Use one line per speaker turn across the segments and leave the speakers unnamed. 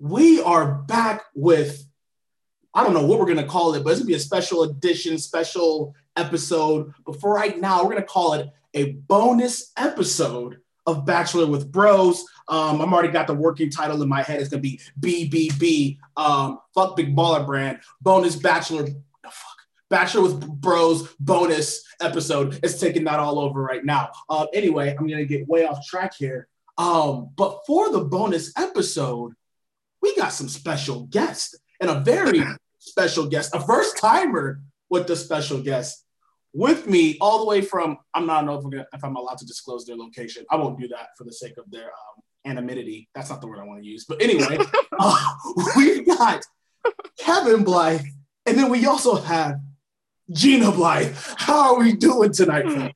we are back with I don't know what we're gonna call it, but it's gonna be a special edition, special episode. But for right now, we're gonna call it a bonus episode of Bachelor with Bros. Um, I'm already got the working title in my head. It's gonna be BBB. Um, fuck Big Baller Brand. Bonus Bachelor. Fuck. Bachelor with Bros bonus episode. It's taking that all over right now. Uh, anyway, I'm gonna get way off track here. Um, but for the bonus episode, we got some special guests and a very special guest, a first timer with the special guest with me all the way from I'm not know if, gonna, if, I'm allowed to disclose their location. I won't do that for the sake of their um, anonymity. That's not the word I want to use. But anyway, uh, we've got Kevin Blythe, and then we also have Gina Blythe. How are we doing tonight?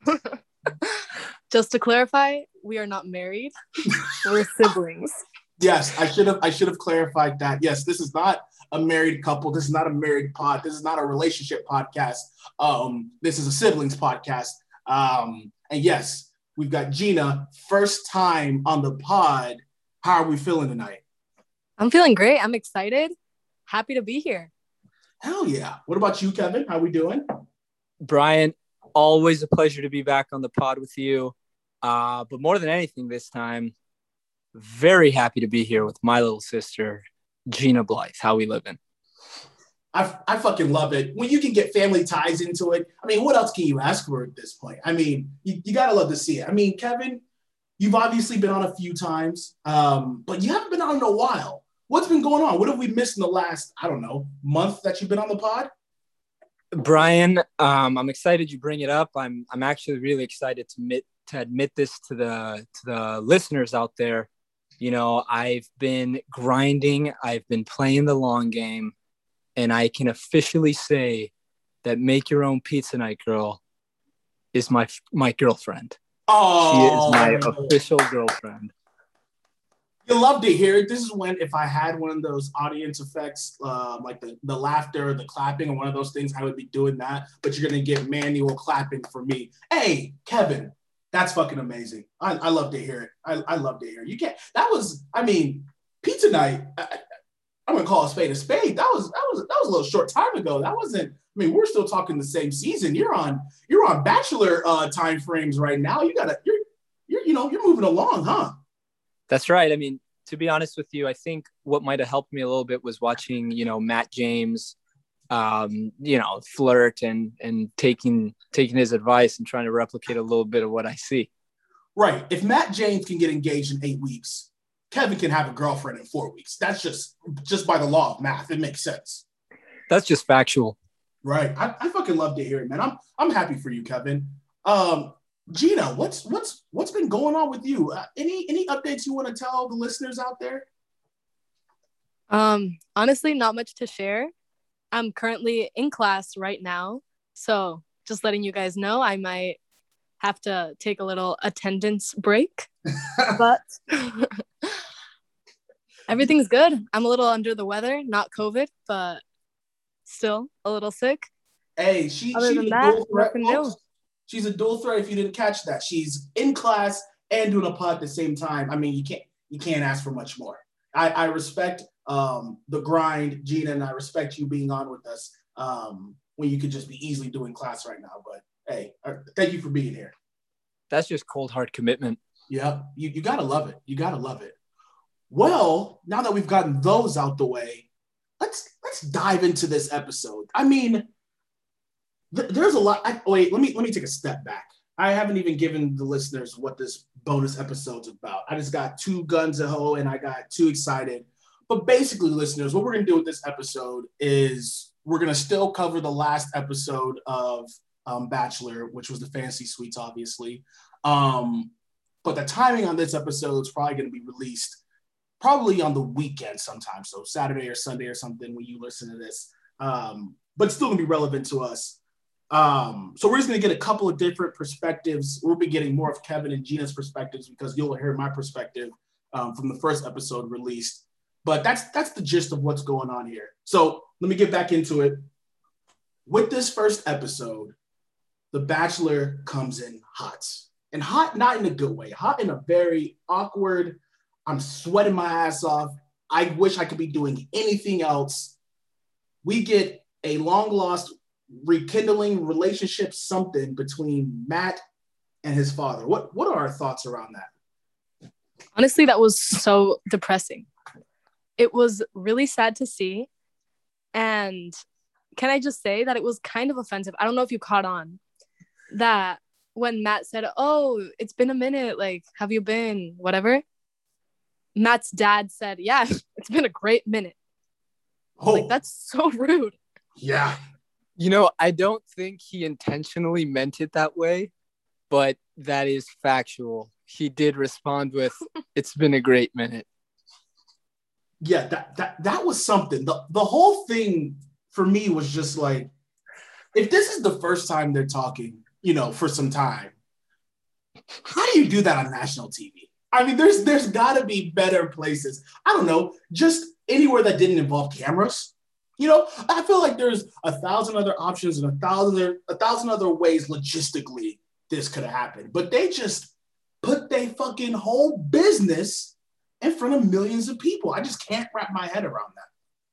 Just to clarify, we are not married. We're siblings.
Yes, I should have I should have clarified that. Yes, this is not a married couple. This is not a married pod. This is not a relationship podcast. Um, this is a siblings podcast. Um, and yes, we've got Gina, first time on the pod. How are we feeling tonight?
I'm feeling great. I'm excited. Happy to be here.
Hell yeah. What about you, Kevin? How we doing?
Brian, always a pleasure to be back on the pod with you. Uh, but more than anything this time, very happy to be here with my little sister, Gina Blythe. How we living?
I, I fucking love it. When you can get family ties into it, I mean, what else can you ask for at this point? I mean, you, you gotta love to see it. I mean, Kevin, you've obviously been on a few times, um, but you haven't been on in a while. What's been going on? What have we missed in the last, I don't know, month that you've been on the pod?
Brian, um, I'm excited you bring it up. I'm I'm actually really excited to admit to admit this to the to the listeners out there. You know, I've been grinding, I've been playing the long game, and I can officially say that Make Your Own Pizza Night Girl is my my girlfriend. Oh, she is my official girlfriend.
You love to hear it. This is when, if I had one of those audience effects, uh, like the, the laughter, the clapping, or one of those things, I would be doing that. But you're going to get manual clapping for me. Hey, Kevin, that's fucking amazing. I, I love to hear it. I, I love to hear it. You can't. That was. I mean, pizza night. I, I'm gonna call a spade a spade. That was that was that was a little short time ago. That wasn't. I mean, we're still talking the same season. You're on you're on bachelor uh, time frames right now. You gotta you're you're you know you're moving along, huh?
That's right. I mean, to be honest with you, I think what might have helped me a little bit was watching you know Matt James um, you know, flirt and and taking taking his advice and trying to replicate a little bit of what I see.
Right. If Matt James can get engaged in eight weeks, Kevin can have a girlfriend in four weeks. That's just just by the law of math. It makes sense.
That's just factual.
Right. I, I fucking love to hear it, man. I'm I'm happy for you, Kevin. Um, Gina, what's what's what's been going on with you? Uh, any any updates you want to tell the listeners out there?
Um, honestly, not much to share. I'm currently in class right now. So just letting you guys know, I might have to take a little attendance break. but everything's good. I'm a little under the weather, not COVID, but still a little sick.
Hey, she, Other she's, a that, dual threat, she's a dual threat if you didn't catch that. She's in class and doing a pod at the same time. I mean, you can't you can't ask for much more. I, I respect um, the grind, Gina, and I respect you being on with us um, when you could just be easily doing class right now. But hey, uh, thank you for being here.
That's just cold hard commitment.
Yeah, you, you gotta love it. You gotta love it. Well, now that we've gotten those out the way, let's let's dive into this episode. I mean, th- there's a lot. I, wait, let me let me take a step back. I haven't even given the listeners what this bonus episode's about. I just got two guns a hoe and I got too excited but basically, listeners, what we're going to do with this episode is we're going to still cover the last episode of um, Bachelor, which was the fantasy suites, obviously. Um, but the timing on this episode is probably going to be released probably on the weekend sometime. So Saturday or Sunday or something when you listen to this. Um, but still going to be relevant to us. Um, so we're just going to get a couple of different perspectives. We'll be getting more of Kevin and Gina's perspectives because you'll hear my perspective um, from the first episode released. But that's that's the gist of what's going on here. So let me get back into it. With this first episode, The Bachelor comes in hot. And hot, not in a good way, hot in a very awkward, I'm sweating my ass off. I wish I could be doing anything else. We get a long lost rekindling relationship something between Matt and his father. What what are our thoughts around that?
Honestly, that was so depressing. It was really sad to see. And can I just say that it was kind of offensive? I don't know if you caught on that when Matt said, Oh, it's been a minute, like, have you been? Whatever. Matt's dad said, Yeah, it's been a great minute. Oh. Like, that's so rude.
Yeah.
You know, I don't think he intentionally meant it that way, but that is factual. He did respond with, It's been a great minute.
Yeah, that that that was something. The the whole thing for me was just like, if this is the first time they're talking, you know, for some time, how do you do that on national TV? I mean, there's there's got to be better places. I don't know, just anywhere that didn't involve cameras. You know, I feel like there's a thousand other options and a thousand a thousand other ways logistically this could have happened, but they just put their fucking whole business in front of millions of people. I just can't wrap my head around that.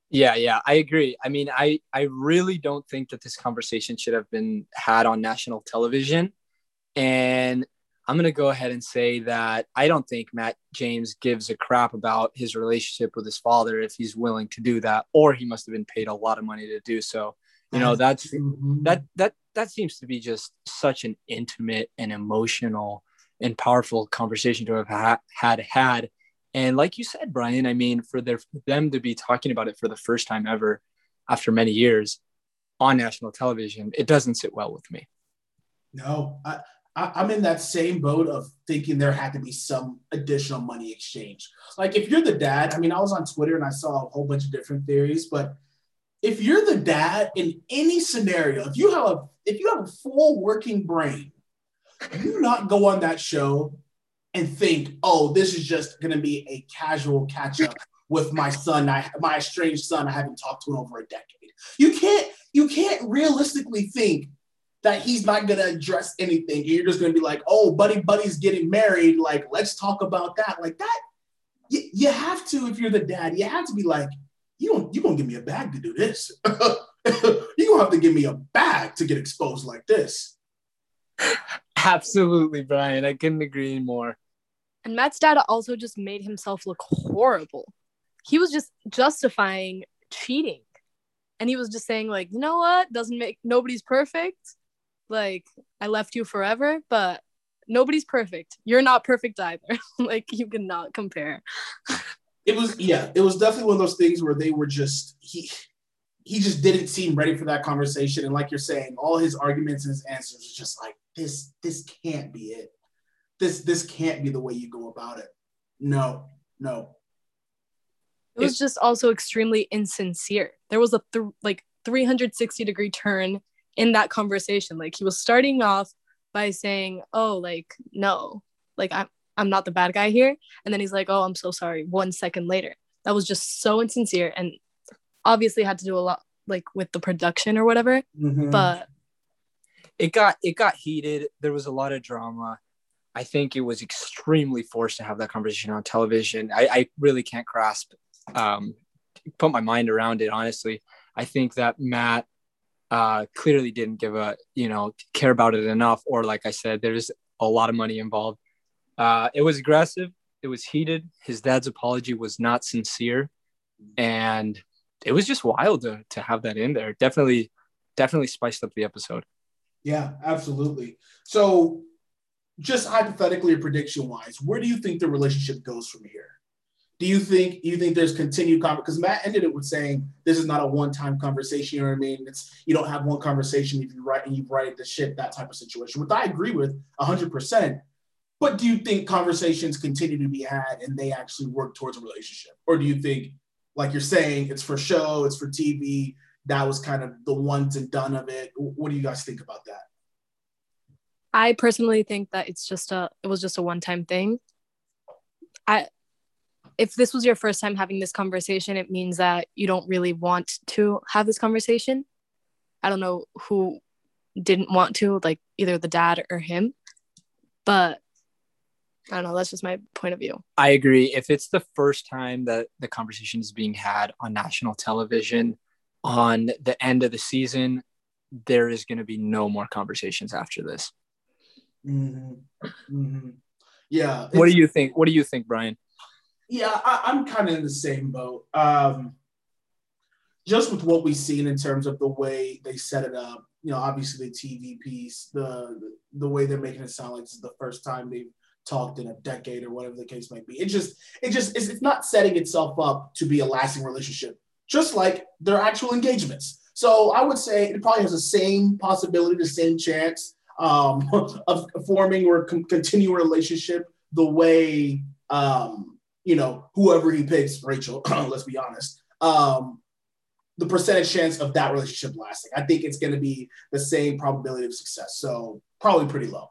Yeah, yeah, I agree. I mean, I I really don't think that this conversation should have been had on national television. And I'm going to go ahead and say that I don't think Matt James gives a crap about his relationship with his father if he's willing to do that or he must have been paid a lot of money to do so. You know, that's that that that seems to be just such an intimate and emotional and powerful conversation to have ha- had had and like you said, Brian, I mean, for their for them to be talking about it for the first time ever after many years on national television, it doesn't sit well with me.
No, I, I, am in that same boat of thinking there had to be some additional money exchange. Like if you're the dad, I mean, I was on Twitter and I saw a whole bunch of different theories, but if you're the dad in any scenario, if you have a if you have a full working brain, you not go on that show and think, oh, this is just going to be a casual catch up with my son, I, my estranged son I haven't talked to in over a decade. You can't you can't realistically think that he's not going to address anything. You're just going to be like, oh, buddy, buddy's getting married. Like, let's talk about that. Like that. You, you have to, if you're the dad, you have to be like, you don't, you gonna give me a bag to do this. you gonna have to give me a bag to get exposed like this.
Absolutely, Brian. I couldn't agree more.
And Matt's dad also just made himself look horrible. He was just justifying cheating. And he was just saying, like, you know what? Doesn't make nobody's perfect. Like, I left you forever, but nobody's perfect. You're not perfect either. like, you cannot compare.
It was, yeah, it was definitely one of those things where they were just, he, he just didn't seem ready for that conversation. And like you're saying, all his arguments and his answers was just like, this, this can't be it this this can't be the way you go about it. No, no.
It was just also extremely insincere. There was a th- like 360 degree turn in that conversation. Like he was starting off by saying, "Oh, like no, like I'm I'm not the bad guy here," and then he's like, "Oh, I'm so sorry." One second later, that was just so insincere, and obviously had to do a lot like with the production or whatever. Mm-hmm. But
it got it got heated. There was a lot of drama. I think it was extremely forced to have that conversation on television. I, I really can't grasp, um, put my mind around it. Honestly, I think that Matt uh, clearly didn't give a, you know, care about it enough. Or like I said, there's a lot of money involved. Uh, it was aggressive. It was heated. His dad's apology was not sincere, and it was just wild to to have that in there. Definitely, definitely spiced up the episode.
Yeah, absolutely. So just hypothetically or prediction wise, where do you think the relationship goes from here? Do you think you think there's continued conversation? Because Matt ended it with saying this is not a one-time conversation. You know what I mean? It's you don't have one conversation if you write and you write the shit that type of situation. Which I agree with hundred percent. But do you think conversations continue to be had and they actually work towards a relationship, or do you think, like you're saying, it's for show, it's for TV? That was kind of the once and done of it. What do you guys think about that?
I personally think that it's just a it was just a one time thing. I if this was your first time having this conversation, it means that you don't really want to have this conversation. I don't know who didn't want to, like either the dad or him. But I don't know. That's just my point of view.
I agree. If it's the first time that the conversation is being had on national television on the end of the season, there is going to be no more conversations after this.
Mm-hmm. Mm-hmm. Yeah.
What do you think? What do you think, Brian?
Yeah, I, am kind of in the same boat. Um, just with what we've seen in terms of the way they set it up, you know, obviously the TV piece, the the way they're making it sound like this is the first time they've talked in a decade or whatever the case might be. It just it just it's, it's not setting itself up to be a lasting relationship, just like their actual engagements. So I would say it probably has the same possibility, the same chance um, of forming or continuing a relationship the way um, you know whoever he picks, Rachel. let's be honest. Um, the percentage chance of that relationship lasting. I think it's going to be the same probability of success. So probably pretty low,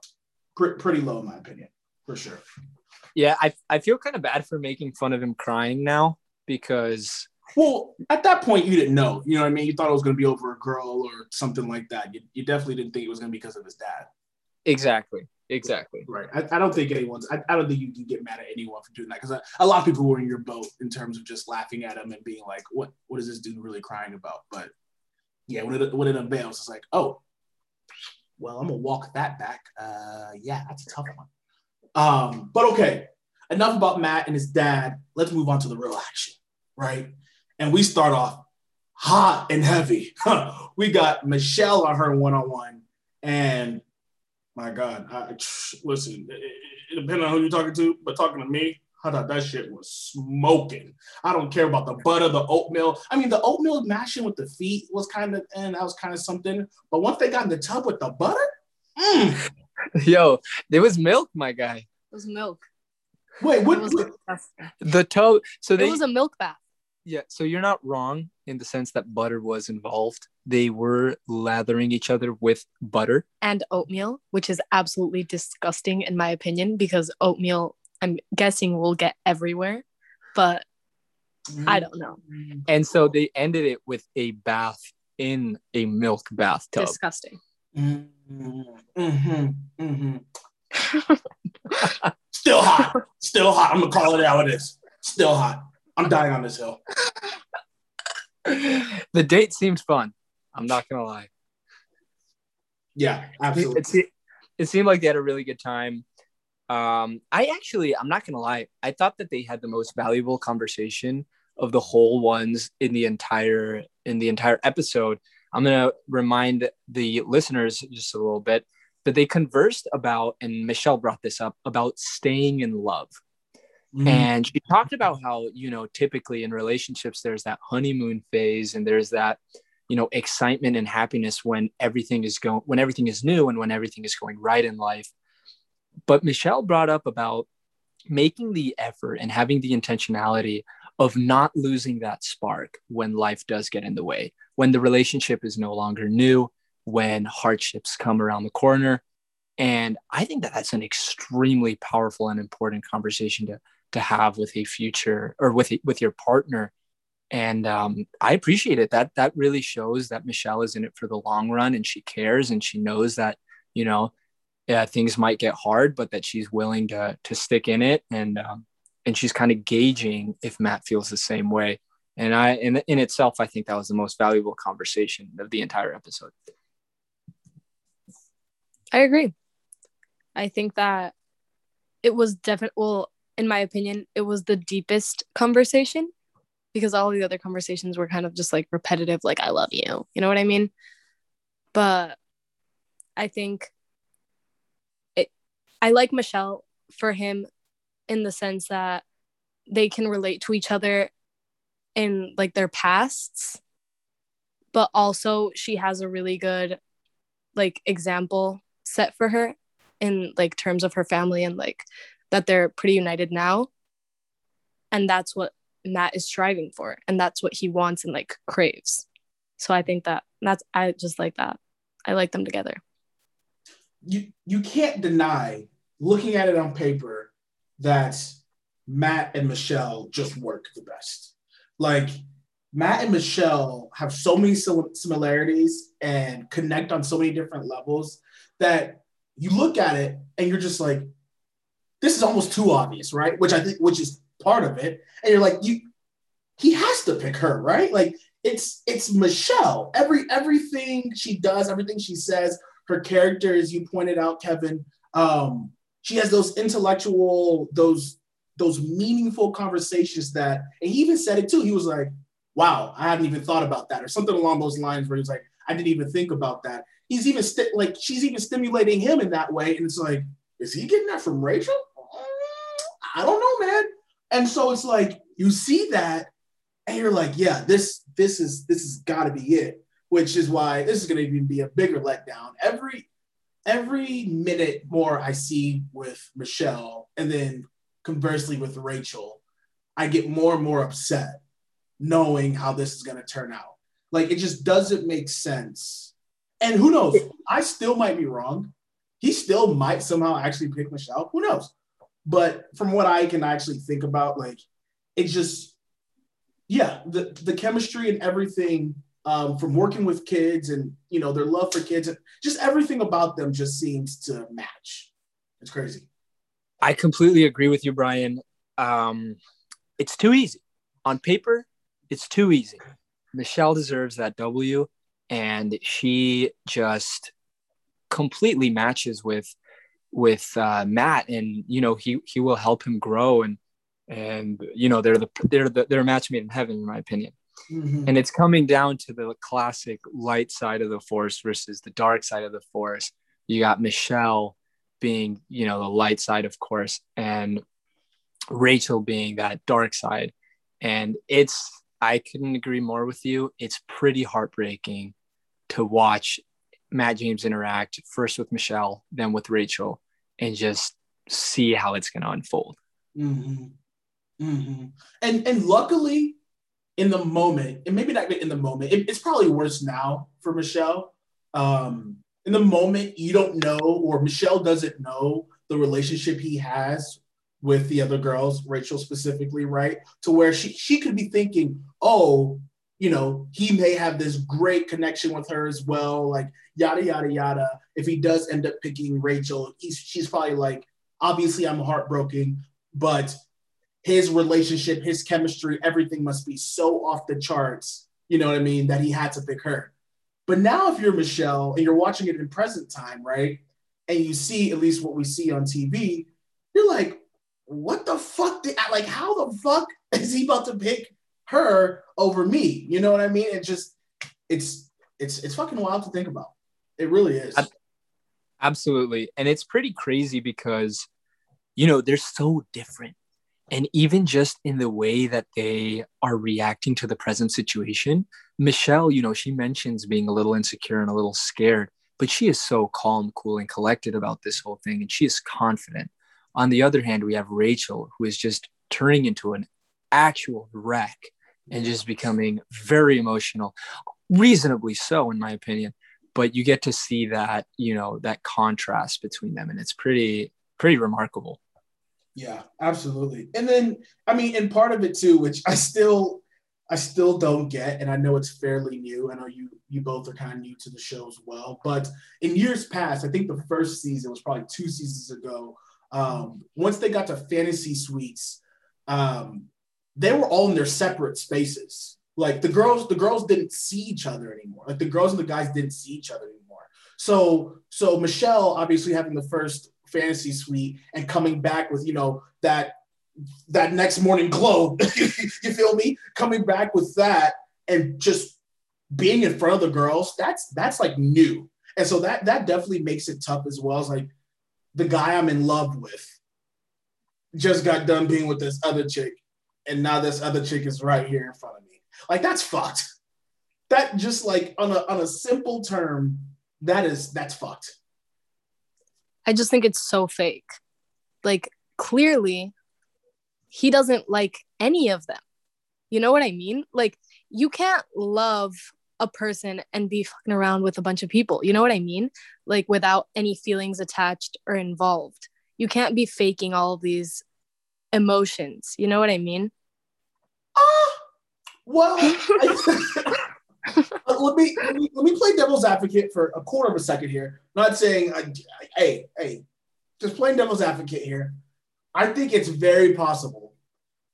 Pr- pretty low in my opinion, for sure.
Yeah, I I feel kind of bad for making fun of him crying now because.
Well, at that point, you didn't know. You know what I mean? You thought it was going to be over a girl or something like that. You, you definitely didn't think it was going to be because of his dad.
Exactly. Exactly.
Right. I, I don't think anyone's. I, I, don't think you can get mad at anyone for doing that because a, lot of people were in your boat in terms of just laughing at him and being like, "What? What is this dude really crying about?" But yeah, when it when it unveils, it's like, "Oh, well, I'm gonna walk that back." Uh, yeah, that's a tough one. Um, but okay, enough about Matt and his dad. Let's move on to the real action, right? And we start off hot and heavy. we got Michelle on her one on one, and my God, I, listen, depending on who you're talking to, but talking to me, I thought that shit was smoking. I don't care about the butter, the oatmeal. I mean, the oatmeal mashing with the feet was kind of, and that was kind of something. But once they got in the tub with the butter, mm.
yo, there was milk, my guy. It
was milk.
Wait, what? Was
the tub. So they,
it was a milk bath.
Yeah, so you're not wrong in the sense that butter was involved they were lathering each other with butter
and oatmeal, which is absolutely disgusting in my opinion because oatmeal, I'm guessing, will get everywhere, but I don't know.
And so they ended it with a bath in a milk bathtub.
Disgusting.
Mm-hmm. Mm-hmm. Still hot. Still hot. I'm gonna call it how it is. Still hot. I'm dying on this hill.
the date seemed fun. I'm not gonna lie.
Yeah, absolutely.
It, it, it seemed like they had a really good time. Um, I actually, I'm not gonna lie. I thought that they had the most valuable conversation of the whole ones in the entire in the entire episode. I'm gonna remind the listeners just a little bit, but they conversed about, and Michelle brought this up about staying in love. Mm-hmm. And she talked about how, you know, typically in relationships, there's that honeymoon phase and there's that, you know excitement and happiness when everything is going when everything is new and when everything is going right in life but michelle brought up about making the effort and having the intentionality of not losing that spark when life does get in the way when the relationship is no longer new when hardships come around the corner and i think that that's an extremely powerful and important conversation to to have with a future or with with your partner and um, I appreciate it. That that really shows that Michelle is in it for the long run, and she cares, and she knows that you know yeah, things might get hard, but that she's willing to to stick in it, and um, and she's kind of gauging if Matt feels the same way. And I, in in itself, I think that was the most valuable conversation of the entire episode.
I agree. I think that it was definitely well, in my opinion, it was the deepest conversation because all the other conversations were kind of just like repetitive, like, I love you. You know what I mean? But I think it, I like Michelle for him in the sense that they can relate to each other in like their pasts, but also she has a really good like example set for her in like terms of her family and like that they're pretty united now and that's what Matt is striving for and that's what he wants and like craves. So I think that that's I just like that. I like them together.
You you can't deny looking at it on paper that Matt and Michelle just work the best. Like Matt and Michelle have so many similarities and connect on so many different levels that you look at it and you're just like, this is almost too obvious, right? Which I think, which is part of it. And you're like, you, he has to pick her, right? Like it's it's Michelle. Every everything she does, everything she says, her character, as you pointed out, Kevin, um, she has those intellectual, those those meaningful conversations that, and he even said it too. He was like, "Wow, I hadn't even thought about that," or something along those lines, where he's like, "I didn't even think about that." He's even st- like she's even stimulating him in that way, and it's like, is he getting that from Rachel? I don't know, man. And so it's like you see that, and you're like, yeah, this this is this has got to be it. Which is why this is going to even be a bigger letdown. Every every minute more I see with Michelle, and then conversely with Rachel, I get more and more upset knowing how this is going to turn out. Like it just doesn't make sense. And who knows? I still might be wrong. He still might somehow actually pick Michelle. Who knows? But from what I can actually think about, like it's just, yeah, the the chemistry and everything um, from working with kids and you know their love for kids just everything about them just seems to match. It's crazy.
I completely agree with you, Brian. Um, it's too easy on paper. It's too easy. Michelle deserves that W, and she just completely matches with with uh, Matt, and you know he he will help him grow, and and you know they're the they're the they're a match made in heaven, in my opinion. Mm-hmm. And it's coming down to the classic light side of the force versus the dark side of the force. You got Michelle being, you know, the light side, of course, and Rachel being that dark side. And it's, I couldn't agree more with you. It's pretty heartbreaking to watch Matt James interact first with Michelle, then with Rachel, and just see how it's going to unfold.
Mm-hmm. Mm-hmm. And and luckily, in the moment, and maybe not in the moment, it, it's probably worse now for Michelle. Um, in the moment, you don't know, or Michelle doesn't know the relationship he has with the other girls, Rachel specifically, right? To where she she could be thinking, oh, you know, he may have this great connection with her as well, like yada yada yada. If he does end up picking Rachel, he's she's probably like, obviously I'm heartbroken, but his relationship, his chemistry, everything must be so off the charts, you know what I mean, that he had to pick her. But now, if you're Michelle and you're watching it in present time, right, and you see at least what we see on TV, you're like, what the fuck? Did, like, how the fuck is he about to pick her over me? You know what I mean? It just, it's, it's, it's fucking wild to think about. It really is.
Absolutely, and it's pretty crazy because, you know, they're so different and even just in the way that they are reacting to the present situation michelle you know she mentions being a little insecure and a little scared but she is so calm cool and collected about this whole thing and she is confident on the other hand we have rachel who is just turning into an actual wreck and just becoming very emotional reasonably so in my opinion but you get to see that you know that contrast between them and it's pretty pretty remarkable
yeah, absolutely. And then, I mean, and part of it too, which I still, I still don't get, and I know it's fairly new. I know you, you both are kind of new to the show as well. But in years past, I think the first season was probably two seasons ago. Um, once they got to fantasy suites, um, they were all in their separate spaces. Like the girls, the girls didn't see each other anymore. Like the girls and the guys didn't see each other anymore. So, so Michelle obviously having the first fantasy suite and coming back with you know that that next morning glow you feel me coming back with that and just being in front of the girls that's that's like new and so that that definitely makes it tough as well as like the guy i'm in love with just got done being with this other chick and now this other chick is right here in front of me like that's fucked that just like on a on a simple term that is that's fucked
I just think it's so fake. Like clearly he doesn't like any of them. You know what I mean? Like you can't love a person and be fucking around with a bunch of people. You know what I mean? Like without any feelings attached or involved. You can't be faking all of these emotions. You know what I mean?
Uh, well, uh, let, me, let, me, let me play devil's advocate for a quarter of a second here. not saying, I, I, hey, hey, just playing devil's advocate here. I think it's very possible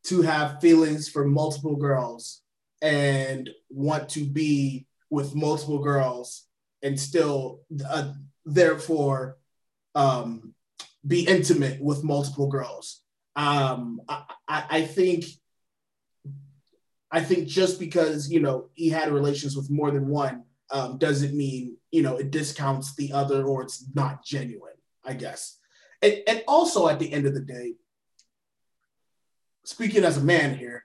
to have feelings for multiple girls and want to be with multiple girls and still uh, therefore um, be intimate with multiple girls. Um, I, I, think I think just because you know he had relations with more than one um, doesn't mean you know it discounts the other or it's not genuine. I guess, and, and also at the end of the day, speaking as a man here,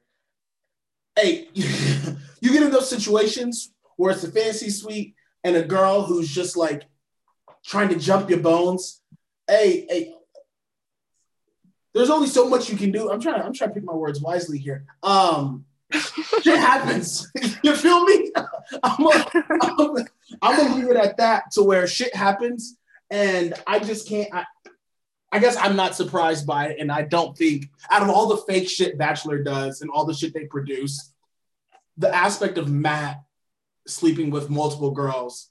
hey, you get in those situations where it's a fancy suite and a girl who's just like trying to jump your bones. Hey, hey, there's only so much you can do. I'm trying to, I'm trying to pick my words wisely here. Um, shit happens. you feel me? I'm gonna I'm, I'm gonna leave it at that to where shit happens, and I just can't. I, I guess I'm not surprised by it, and I don't think out of all the fake shit Bachelor does and all the shit they produce, the aspect of Matt sleeping with multiple girls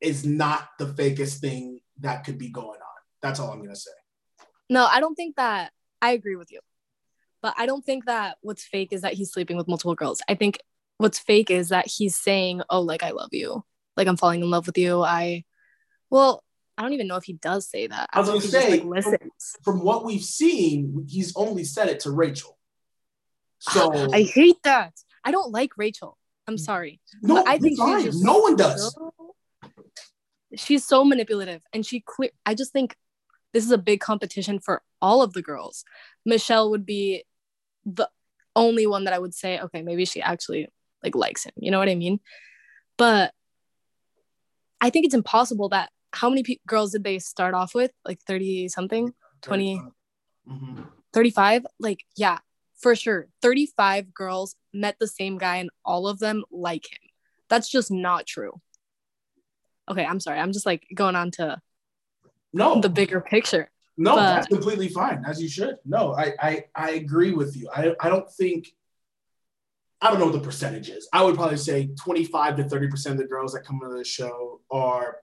is not the fakest thing that could be going on. That's all I'm gonna say.
No, I don't think that. I agree with you, but I don't think that what's fake is that he's sleeping with multiple girls. I think what's fake is that he's saying, "Oh, like I love you, like I'm falling in love with you." I, well, I don't even know if he does say that.
I was gonna say, just, like. From, from, what we've seen, he's only said it to Rachel.
So I hate that. I don't like Rachel. I'm sorry.
No,
I
think no one does.
So, she's so manipulative, and she clear. I just think this is a big competition for all of the girls. Michelle would be the only one that I would say, okay, maybe she actually like likes him. You know what I mean? But I think it's impossible that how many pe- girls did they start off with? Like 30 something, 20, mm-hmm. 35? Like, yeah, for sure. 35 girls met the same guy and all of them like him. That's just not true. Okay, I'm sorry. I'm just like going on to
no
the bigger picture.
No, but... that's completely fine, as you should. No, I, I I agree with you. I I don't think I don't know what the percentage is. I would probably say 25 to 30 percent of the girls that come into the show are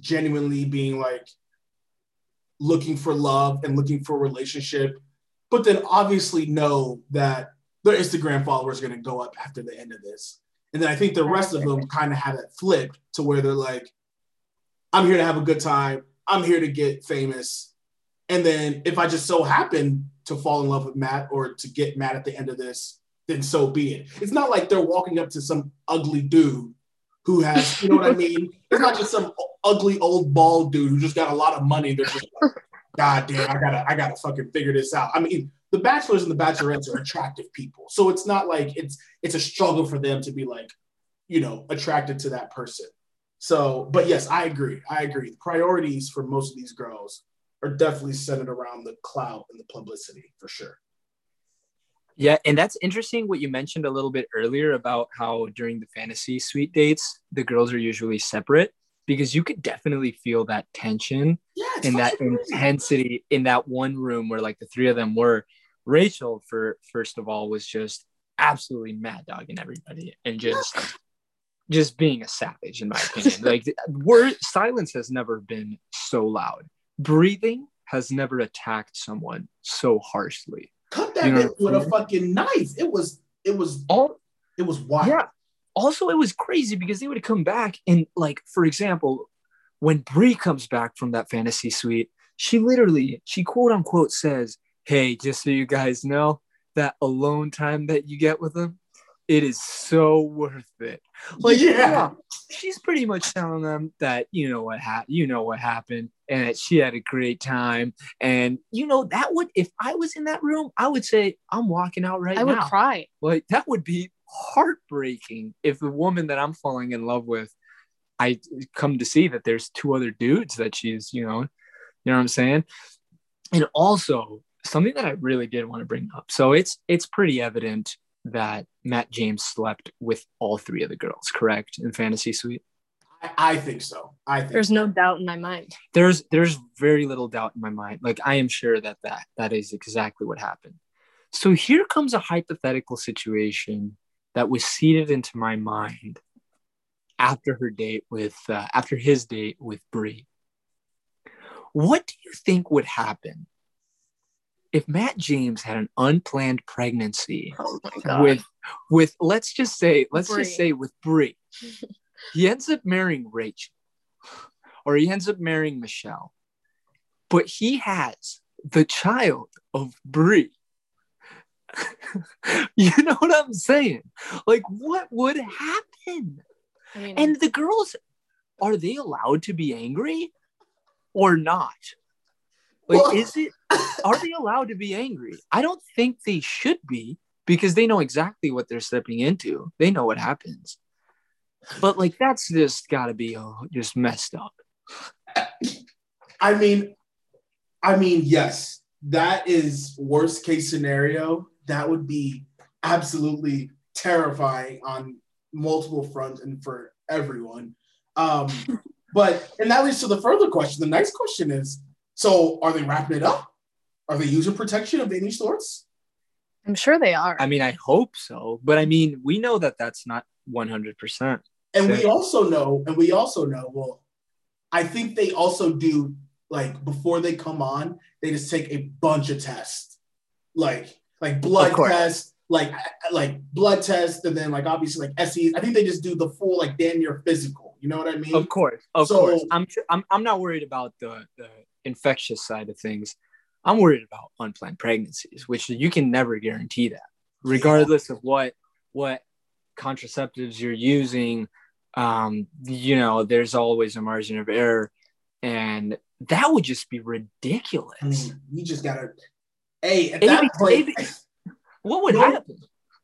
genuinely being like looking for love and looking for a relationship, but then obviously know that their Instagram followers are going to go up after the end of this. And then I think the rest of them kind of have it flipped to where they're like, I'm here to have a good time. I'm here to get famous. And then if I just so happen to fall in love with Matt or to get Matt at the end of this, then so be it. It's not like they're walking up to some ugly dude who has, you know what I mean? It's not just some ugly old bald dude who just got a lot of money. They're just like, God damn, I gotta, I gotta fucking figure this out. I mean, the bachelors and the bachelorettes are attractive people, so it's not like it's it's a struggle for them to be like, you know, attracted to that person. So, but yes, I agree. I agree. The priorities for most of these girls are definitely centered around the clout and the publicity for sure.
Yeah, and that's interesting what you mentioned a little bit earlier about how during the fantasy suite dates, the girls are usually separate because you could definitely feel that tension
yeah,
and that crazy. intensity in that one room where like the three of them were. Rachel, for first of all, was just absolutely mad dogging everybody and just just being a savage in my opinion. like word silence has never been so loud. Breathing has never attacked someone so harshly
cut that you know with a fucking knife. It was it was all it was wild. Yeah.
Also, it was crazy because they would come back and like, for example, when Bri comes back from that fantasy suite, she literally, she quote unquote says, Hey, just so you guys know, that alone time that you get with them, it is so worth it. Like, yeah. yeah. she's pretty much telling them that you know what happened, you know what happened, and that she had a great time. And you know that would, if I was in that room, I would say I'm walking out right
I
now.
I would cry.
Like that would be heartbreaking if the woman that I'm falling in love with, I come to see that there's two other dudes that she's, you know, you know what I'm saying. And also something that I really did want to bring up. So it's it's pretty evident that Matt James slept with all three of the girls, correct? In Fantasy Suite?
I, I think so. I think
there's
so.
no doubt in my mind.
There's there's very little doubt in my mind. Like I am sure that that that is exactly what happened. So here comes a hypothetical situation that was seeded into my mind after her date with uh, after his date with Bri. What do you think would happen if Matt James had an unplanned pregnancy
Oh
with with let's just say let's
Bri.
just say with Bri, he ends up marrying Rachel, or he ends up marrying Michelle, but he has the child of Bri. you know what I'm saying? Like, what would happen?
I mean,
And the girls, are they allowed to be angry or not? Like,
Well-
is it, are they allowed to be angry? I don't think they should be because they know exactly what they're stepping into. They know what happens. But, like, that's just got to be oh, just messed up.
I mean, I mean, yes, that is worst case scenario. That would be absolutely terrifying on multiple fronts and for everyone. Um, but and that leads to the further question. The next question is: So, are they wrapping it up? Are they user protection of any sorts?
I'm sure they are.
I mean, I hope so. But I mean, we know that that's not 100%.
And we also know, and we also know, well, I think they also do like before they come on, they just take a bunch of tests, like like blood
Of
tests, like like blood tests, and then like obviously like SEs. I think they just do the full like damn near physical. You know what I mean?
Of course, of
So-
course. I'm, I'm I'm not worried about the the infectious side of things. I'm worried about unplanned pregnancies, which you can never guarantee that, regardless of what what contraceptives you're using. Um, you know, there's always a margin of error, and that would just be ridiculous.
I mean, you just gotta. Hey, at that point,
What would
No.
happen?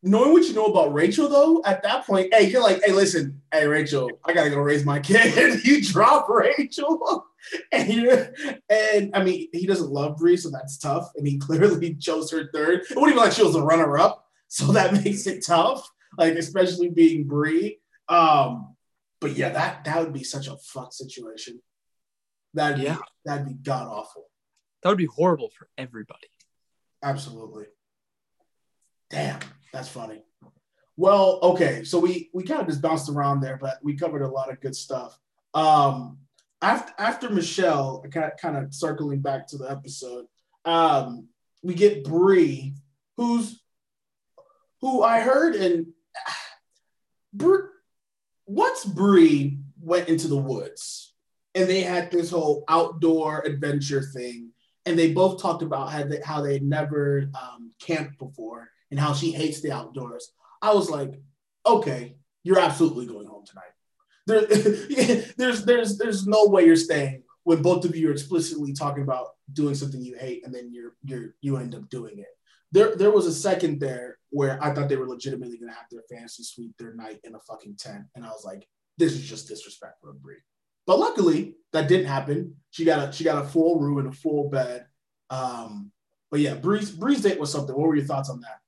knowing what you know about Rachel, though, at that point, hey, you're like, hey, listen, hey, Rachel, I gotta go raise my kid. you drop Rachel, and you and I mean, he doesn't love Bri, so that's tough. And he clearly chose her third. It wouldn't even like she was a runner-up, so that makes it tough. Like especially being Bri. Um, but yeah, that that would be such a fuck situation. That'd
Yeah.
be that'd be god awful.
That would be horrible for everybody.
Absolutely. Damn, that's funny. Well, okay, so we we kind of just bounced around there, but we covered a lot of good stuff. Um, after after Michelle, kind of, circling back to the episode, um, we get Bri, who's who I heard and Bri, once Bri went into the woods and they had this whole outdoor adventure thing and they both talked about how they, how they never um, camped before and how she hates the outdoors. I was like, okay, you're absolutely going home tonight. There, there's there's there's no way you're staying when both of you are explicitly talking about doing something you hate and then you're you're you end up doing it. There there was a second there where I thought they were legitimately gonna have their fantasy suite their night in a fucking tent, and I was like, this is just disrespectful of Bri. But luckily, that didn't happen. She got a she got a full room and a full bed. Um, but yeah, Bri's Bri's date was something. What were your thoughts on that?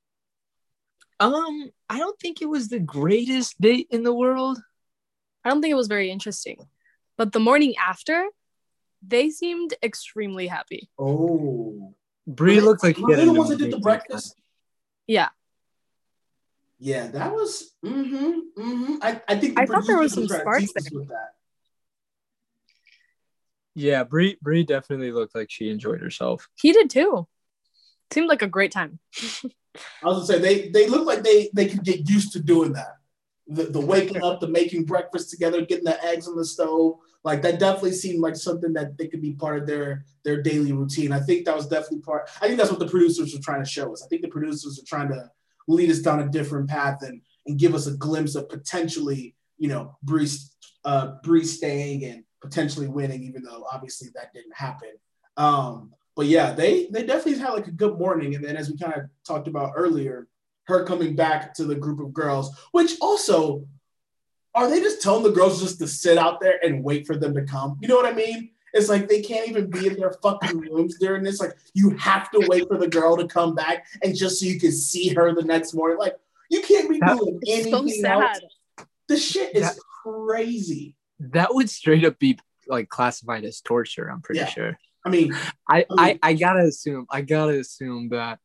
Um, I don't think it was the greatest date in the world.
I don't think it was very interesting. But the morning after, they seemed extremely happy.
Oh,
Bri looked like
were
had
they the
an
ones that did the breakfast?
Yeah.
Yeah, that was. Mm-hmm. Mm-hmm. I, I think the
I thought there was some
were trying to
sparks
tease us with that.
Yeah, Bri Bri definitely looked like she enjoyed herself.
He did too. Seemed like a great time.
I was gonna say they they look like they they could get used to doing that. The, the waking up, the making breakfast together, getting the eggs on the stove, like that definitely seemed like something that they could be part of their their daily routine. I think that was definitely part. I think that's what the producers were trying to show us. I think the producers are trying to lead us down a different path and and give us a glimpse of potentially, you know, Bri uh, Bri staying and potentially winning, even though obviously that didn't happen. Um, but yeah, they they definitely had like a good morning. And then as we kind of talked about earlier, her coming back to the group of girls, which also are they just telling the girls just to sit out there and wait for them to come? You know what I mean? It's like they can't even be in their fucking rooms during this. Like you have to wait for the girl to come back and just so you can see her the next morning. Like you can't be
That-
doing
It's so
anything else. This shit is
That-
crazy.
That would straight up be like classified as torture, I'm pretty
Yeah.
sure.
I mean,
I,
I
I, I gotta assume I gotta assume that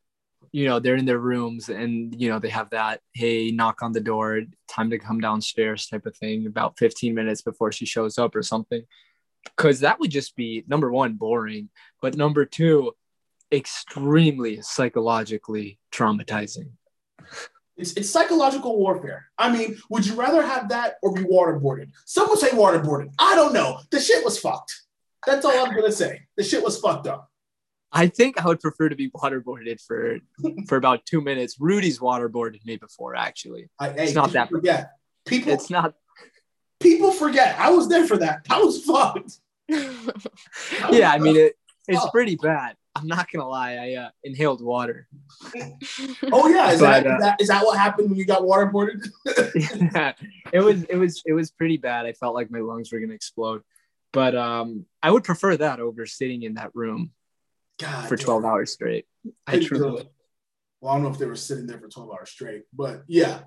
you know they're in their rooms and you know they have that hey knock on the door time to come downstairs type of thing about 15 minutes before she shows up or something because that would just be number one boring but number two extremely psychologically traumatizing.
It's, it's psychological warfare. I mean, would you rather have that or be waterboarded? Some would say waterboarded. I don't know. The shit was fucked. That's all I'm gonna say. The shit was fucked up.
I think I would prefer to be waterboarded for for about two minutes. Rudy's waterboarded me before, actually.
I, hey, it's not that forget. People.
It's not.
People forget. I was there for that. That was fucked.
yeah, I mean it. It's pretty bad. I'm not gonna lie. I uh, inhaled water.
oh yeah, is, but, that, uh, is, that, is that what happened when you got waterboarded?
yeah, it was it was it was pretty bad. I felt like my lungs were gonna explode. But um, I would prefer that over sitting in that room God, for 12 damn. hours straight. I truly.
Well, I don't know if they were sitting there for 12 hours straight, but yeah,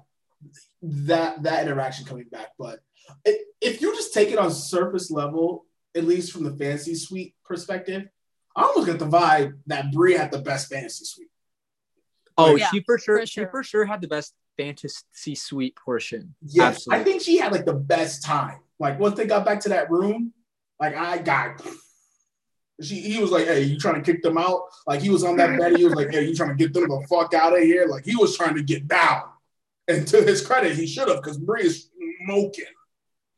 that that interaction coming back. But if you just take it on surface level, at least from the fantasy suite perspective, I almost get the vibe that Bri had the best fantasy suite.
Oh, yeah, she for sure, for sure, she for sure had the best fantasy suite portion.
Yes, Absolutely. I think she had like the best time. Like once they got back to that room, like I got. She, he was like, "Hey, you trying to kick them out?" Like he was on that bed. He was like, "Hey, you trying to get them the fuck out of here?" Like he was trying to get down. And to his credit, he should have because Bri is smoking.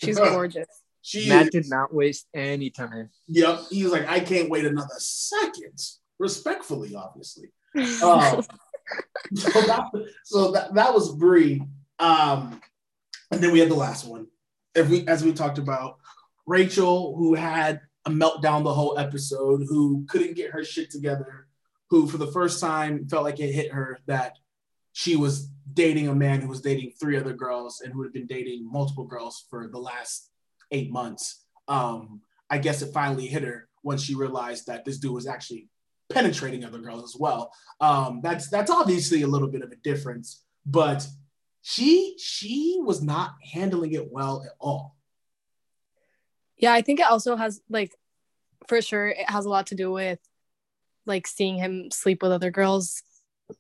She's gorgeous.
She Matt is, did not waste any time.
Yep. He was like, I can't wait another second. Respectfully, obviously. Um, so that, so that, that was Bri. Um, and then we had the last one. If we, as we talked about, Rachel, who had meltdown the whole episode, who couldn't get her shit together, who for the first time felt like it hit her that she was dating a man who was dating three other girls and who had been dating multiple girls for the last eight months. Um, I guess it finally hit her when she realized that this dude was actually penetrating other girls as well. Um, that's that's obviously a little bit of a difference, but she she was not handling it well at all.
Yeah, I think it also has like for sure it has a lot to do with like seeing him sleep with other girls,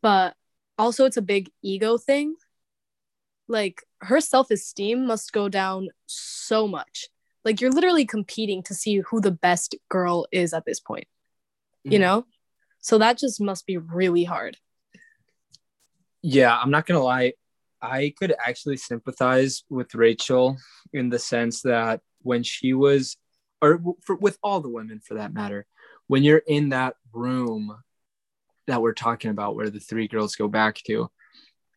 but also it's a big ego thing. Like her self-esteem must go down so much. Like you're literally competing to see who the best girl is at this point. Mm-hmm. You know? So that just must be really hard.
Yeah, I'm not going to lie. I could actually sympathize with Rachel in the sense that when she was, or for, with all the women for that matter, when you're in that room that we're talking about where the three girls go back to,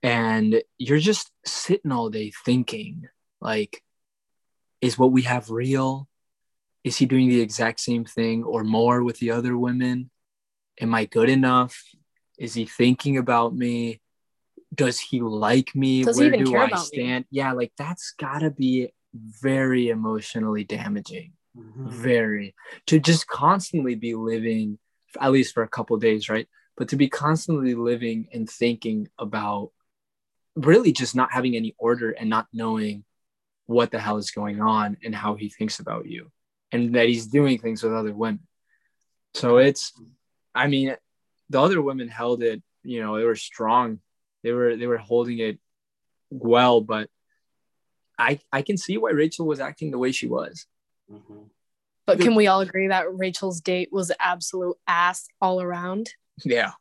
and you're just sitting all day thinking, like, is what we have real? Is he doing the exact same thing or more with the other women? Am I good enough? Is he thinking about me? Does he like me? Does Where do I stand? Me? Yeah, like that's gotta be very emotionally damaging. Mm-hmm. Very to just constantly be living, at least for a couple days, right? But to be constantly living and thinking about really just not having any order and not knowing what the hell is going on and how he thinks about you and that he's doing things with other women. So it's, I mean, the other women held it, you know, they were strong. They were, they were holding it well, but I I can see why Rachel was acting the way she was.
Mm-hmm. But can we all agree that Rachel's date was absolute ass all around?
Yeah.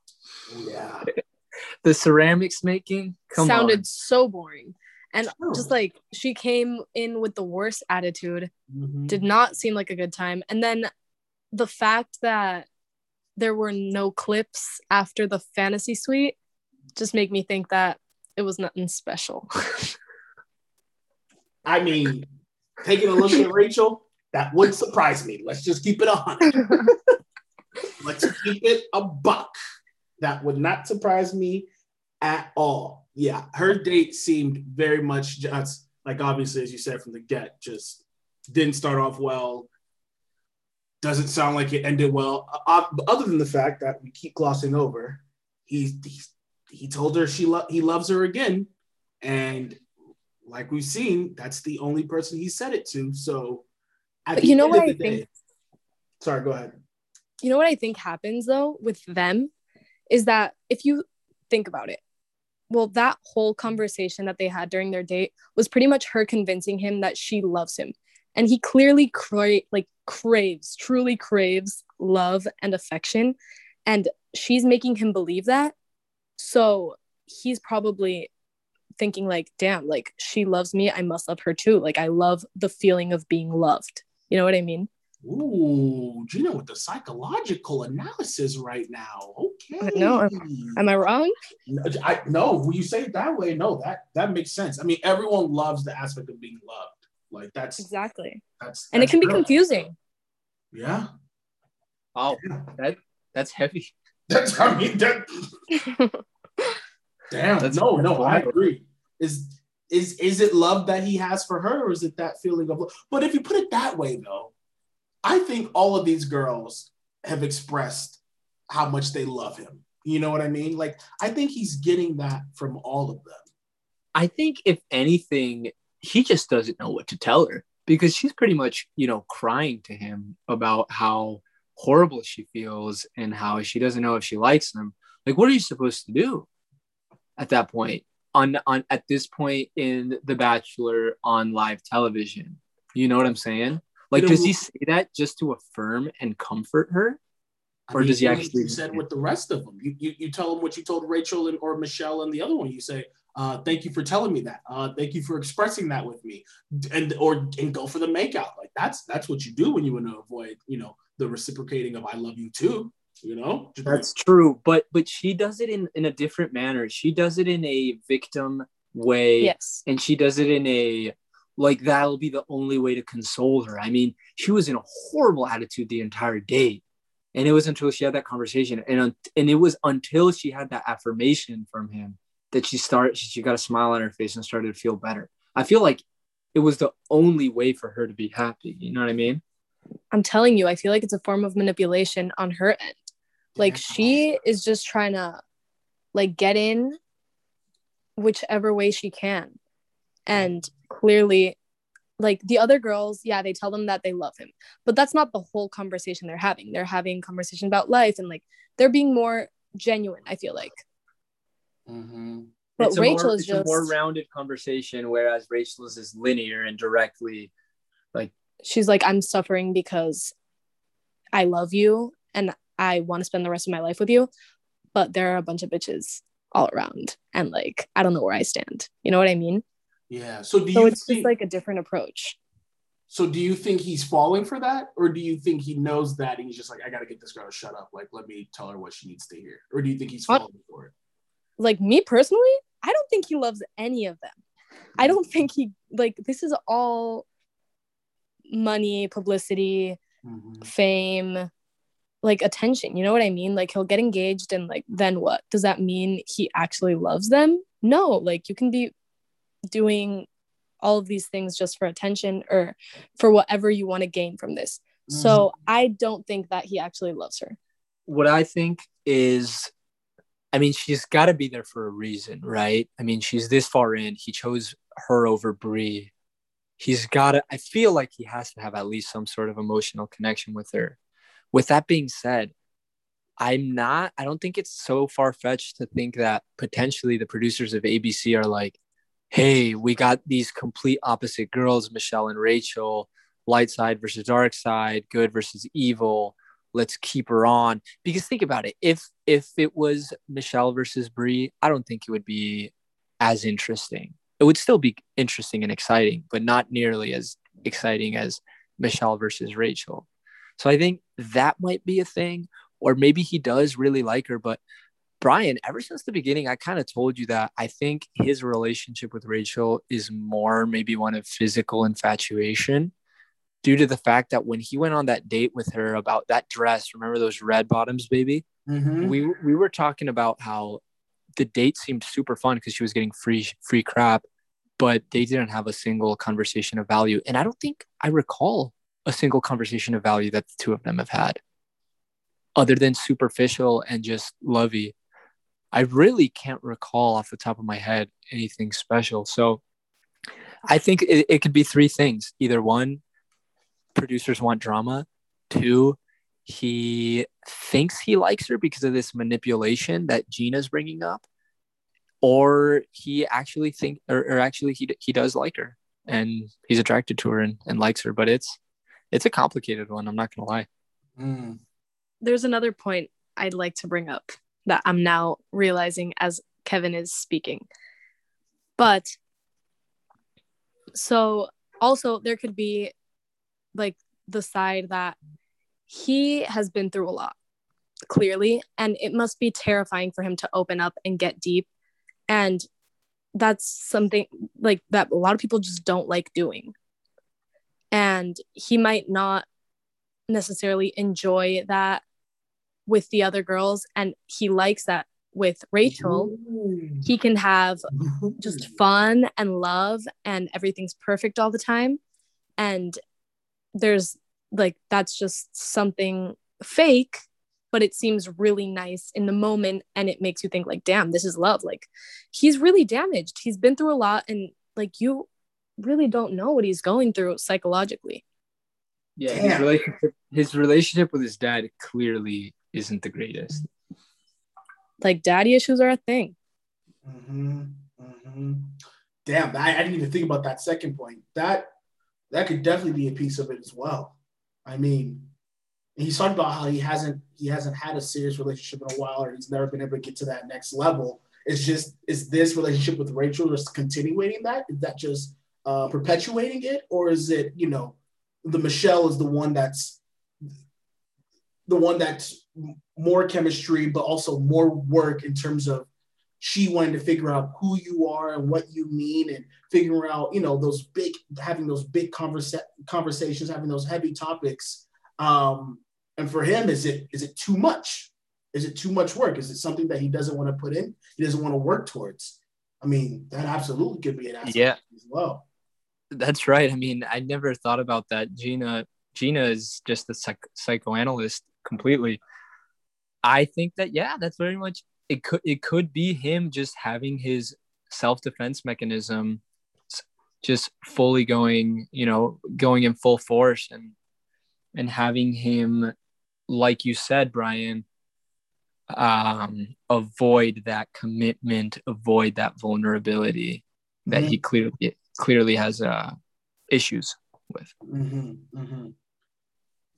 Yeah.
the ceramics making
sounded on. so boring. And oh. just like she came in with the worst attitude, mm-hmm. did not seem like a good time. And then the fact that there were no clips after the fantasy suite just make me think that it was nothing special.
I mean, taking a look at Rachel, that would surprise me. Let's just keep it on. Let's keep it a buck. That would not surprise me at all. Yeah, her date seemed very much just like obviously, as you said from the get, just didn't start off well. Doesn't sound like it ended well. Uh, uh other than the fact that we keep glossing over, he he, he told her she lo- he loves her again, and like we've seen, that's the only person he said it to. So,
you know what I day, think?
Sorry, go ahead.
You know what I think happens though with them is that if you think about it, well, that whole conversation that they had during their date was pretty much her convincing him that she loves him. And he clearly cra- like craves, truly craves love and affection. And she's making him believe that. So he's probably thinking like, damn, like she loves me, I must love her too. Like I love the feeling of being loved. You know what I mean?
Ooh, Gina with the psychological analysis right now. Okay.
No, am I wrong?
No, uh, I, no, when you say it that way, no, that that makes sense. I mean, everyone loves the aspect of being loved. Like that's
exactly.
That's, that's
and it can be confusing.
Yeah.
Wow, yeah. that that's heavy.
That's I mean that. damn. That's no, no, I agree. Is is is it love that he has for her, or is it that feeling of love? But if you put it that way, though, I think all of these girls have expressed how much they love him. You know what I mean? Like, I think he's getting that from all of them.
I think, if anything, he just doesn't know what to tell her because she's pretty much, you know, crying to him about how horrible she feels and how she doesn't know if she likes him. Like, what are you supposed to do at that point? On, on at this point in The Bachelor on live television, you know what I'm saying? Like, does he say that just to affirm and comfort her? or mean, does he actually?
You said with the rest of them. You, you, you tell them what you told Rachel and, or Michelle and the other one. You say, uh, "Thank you for telling me that. Uh, thank you for expressing that with me," and or and go for the makeout. Like that's that's what you do when you want to avoid, you know, the reciprocating of "I love you too." You know,
that's true. But but she does it in in a different manner. She does it in a victim way.
Yes,
and she does it in a like that'll be the only way to console her. I mean, she was in a horrible attitude the entire day. And it was until she had that conversation and, and it was until she had that affirmation from him that she started, she got a smile on her face and started to feel better. I feel like it was the only way for her to be happy. You know what I mean?
I'm telling you, I feel like it's a form of manipulation on her end. Like she is just trying to like get in whichever way she can. And clearly like the other girls yeah they tell them that they love him. But that's not the whole conversation they're having. They're having conversation about life and like they're being more genuine i feel like.
Mm-hmm. but it's rachel more, is just a more rounded conversation whereas rachel's is linear and directly like
she's like i'm suffering because i love you and i want to spend the rest of my life with you but there are a bunch of bitches all around and like i don't know where i stand you know what i mean
yeah. So do
so
you
it's think, just like a different approach.
So do you think he's falling for that, or do you think he knows that and he's just like, I gotta get this girl to shut up. Like, let me tell her what she needs to hear, or do you think he's falling for it?
Like me personally, I don't think he loves any of them. I don't think he like this is all money, publicity, mm-hmm. fame, like attention. You know what I mean? Like he'll get engaged and like then what? Does that mean he actually loves them? No, like you can be doing all of these things just for attention or for whatever you want to gain from this. Mm-hmm. So I don't think that he actually loves her.
What I think is, I mean, she's got to be there for a reason, right? I mean, she's this far in. He chose her over Bri. He's got to, I feel like he has to have at least some sort of emotional connection with her. With that being said, I'm not, I don't think it's so far fetched to think that potentially the producers of ABC are like, hey, we got these complete opposite girls, Michelle and Rachel, light side versus dark side, good versus evil. Let's keep her on. Because think about it. If if it was Michelle versus Bri, I don't think it would be as interesting. It would still be interesting and exciting, but not nearly as exciting as Michelle versus Rachel. So I think that might be a thing. Or maybe he does really like her, but Brian, ever since the beginning, I kind of told you that I think his relationship with Rachel is more maybe one of physical infatuation due to the fact that when he went on that date with her about that dress, remember those red bottoms, baby? Mm-hmm. We, we were talking about how the date seemed super fun because she was getting free free crap, but they didn't have a single conversation of value. And I don't think I recall a single conversation of value that the two of them have had other than superficial and just lovey. I really can't recall off the top of my head anything special. So I think it, it could be three things. Either one, producers want drama. Two, he thinks he likes her because of this manipulation that Gina's bringing up. Or he actually think, or, or actually he, he does like her and he's attracted to her and, and likes her, but it's, it's a complicated one. I'm not going to lie.
Mm. There's another point I'd like to bring up that I'm now realizing as Kevin is speaking. But so also there could be like the side that he has been through a lot clearly and it must be terrifying for him to open up and get deep and that's something like that a lot of people just don't like doing and he might not necessarily enjoy that with the other girls and he likes that with Rachel mm. he can have mm. just fun and love and everything's perfect all the time. And there's like that's just something fake but it seems really nice in the moment and it makes you think like damn this is love. Like he's really damaged. He's been through a lot and like you really don't know what he's going through psychologically.
Yeah his relationship, his relationship with his dad clearly isn't the greatest.
Like daddy issues are a thing.
Mm-hmm. Mm-hmm. damn I, I didn't even think about that second point. That that could definitely be a piece of it as well. I mean he's talking about how he hasn't he hasn't had a serious relationship in a while or he's never been able to get to that next level. It's just is this relationship with rachel just continuing that? Is that just uh, perpetuating it or is it you know the michelle is the one that's the one that's more chemistry but also more work in terms of she wanted to figure out who you are and what you mean and figuring out you know those big having those big conversa- conversations having those heavy topics um, and for him, is it is it too much? Is it too much work? Is it something that he doesn't want to put in? He doesn't want to work towards. I mean, that absolutely could be an aspect
yeah.
as well.
That's right. I mean, I never thought about that. Gina Gina is just a psych- psychoanalyst completely. I think that yeah, that's very much it could it could be him just having his self-defense mechanism just fully going, you know, going in full force and and having him like you said, Brian, um, avoid that commitment, avoid that vulnerability that mm-hmm. he clearly clearly has uh, issues with.
Mm-hmm. Mm-hmm.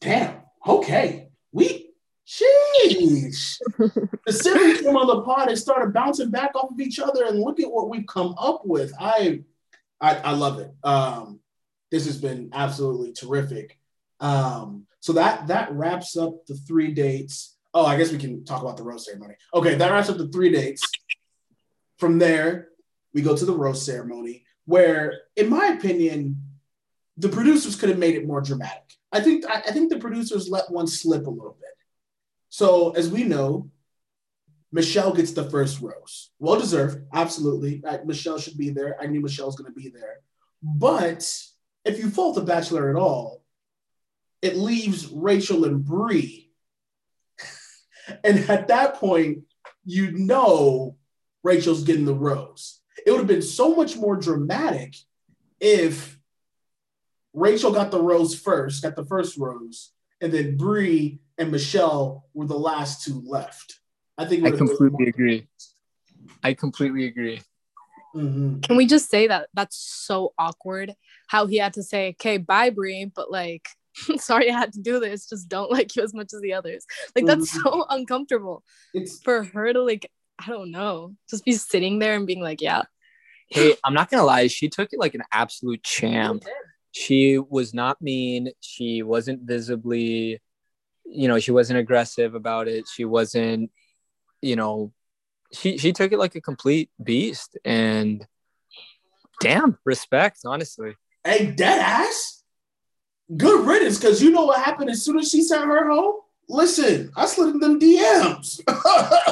Damn. Okay. We. Sheesh. the series came on the pod and started bouncing back off of each other, and look at what we've come up with. I, I, I love it. Um, this has been absolutely terrific. Um, so that that wraps up the three dates. Oh, I guess we can talk about the rose ceremony. Okay, that wraps up the three dates. From there, we go to the rose ceremony, where, in my opinion, the producers could have made it more dramatic. I think I, I think the producers let one slip a little bit. So as we know, Michelle gets the first rose. Well deserved, absolutely. I, Michelle should be there. I knew Michelle's going to be there. But if you fault the Bachelor at all, it leaves Rachel and Bri. and at that point, you know Rachel's getting the rose. It would have been so much more dramatic if Rachel got the rose first, got the first rose, and then Bri and Michelle were the last two left. I think
I completely agree. I completely agree.
Mm-hmm. Can we just say that that's so awkward? How he had to say, "Okay, bye, Bri," but like sorry I had to do this, just don't like you as much as the others. Like that's mm-hmm. so uncomfortable. It's for her to like, I don't know, just be sitting there and being like, yeah.
Hey, I'm not gonna lie, she took it like an absolute champ. She was not mean. She wasn't visibly, you know, she wasn't aggressive about it. She wasn't, you know, she she took it like a complete beast and damn respect honestly
hey dead ass good riddance, because you know what happened as soon as she sent her home? Listen, I slid in them DMs.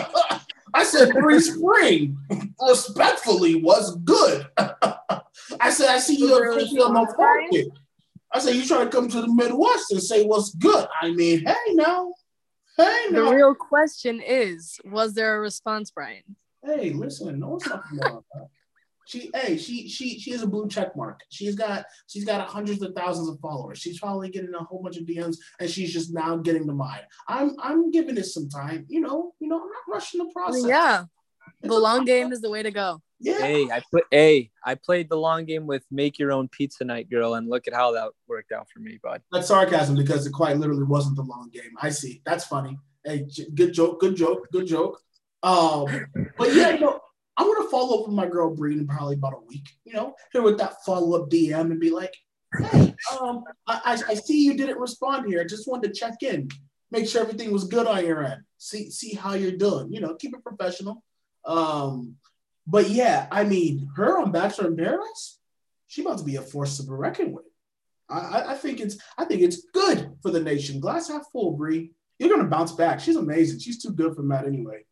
Said, Bri Spring, respectfully, was good. I said, I see you on my market. I said, you trying to come to the Midwest and say what's good. I mean, hey now. Hey
now. The real question is, was there a response, Brian?
Hey, listen, no one's talking about that. She, hey, she, she, she is a blue check mark. She's got, she's got hundreds of thousands of followers. She's probably getting a whole bunch of DMs, and she's just now getting the mine. I'm, I'm giving it some time. You know, you know, I'm not rushing the process.
Yeah, it's the long game is the way to go.
Yeah. Hey, I put, hey, I played the long game with make your own pizza night, girl, and look at how that worked out for me, bud.
That's sarcasm because it quite literally wasn't the long game. I see. That's funny. Hey, good joke, good joke, good joke. Um, but yeah, you know, I'm gonna follow up with my girl Bri in probably about a week. You know, here with that follow up DM and be like, hey, um, I, I see you didn't respond here. I just wanted to check in, make sure everything was good on your end. See see how you're doing. You know, keep it professional. Um, but yeah, I mean, her on Bachelor in Paradise, she about to be a force to be reckoned with. I, I think it's I think it's good for the nation. Glass half full, Bri. You're gonna bounce back. She's amazing. She's too good for Matt anyway.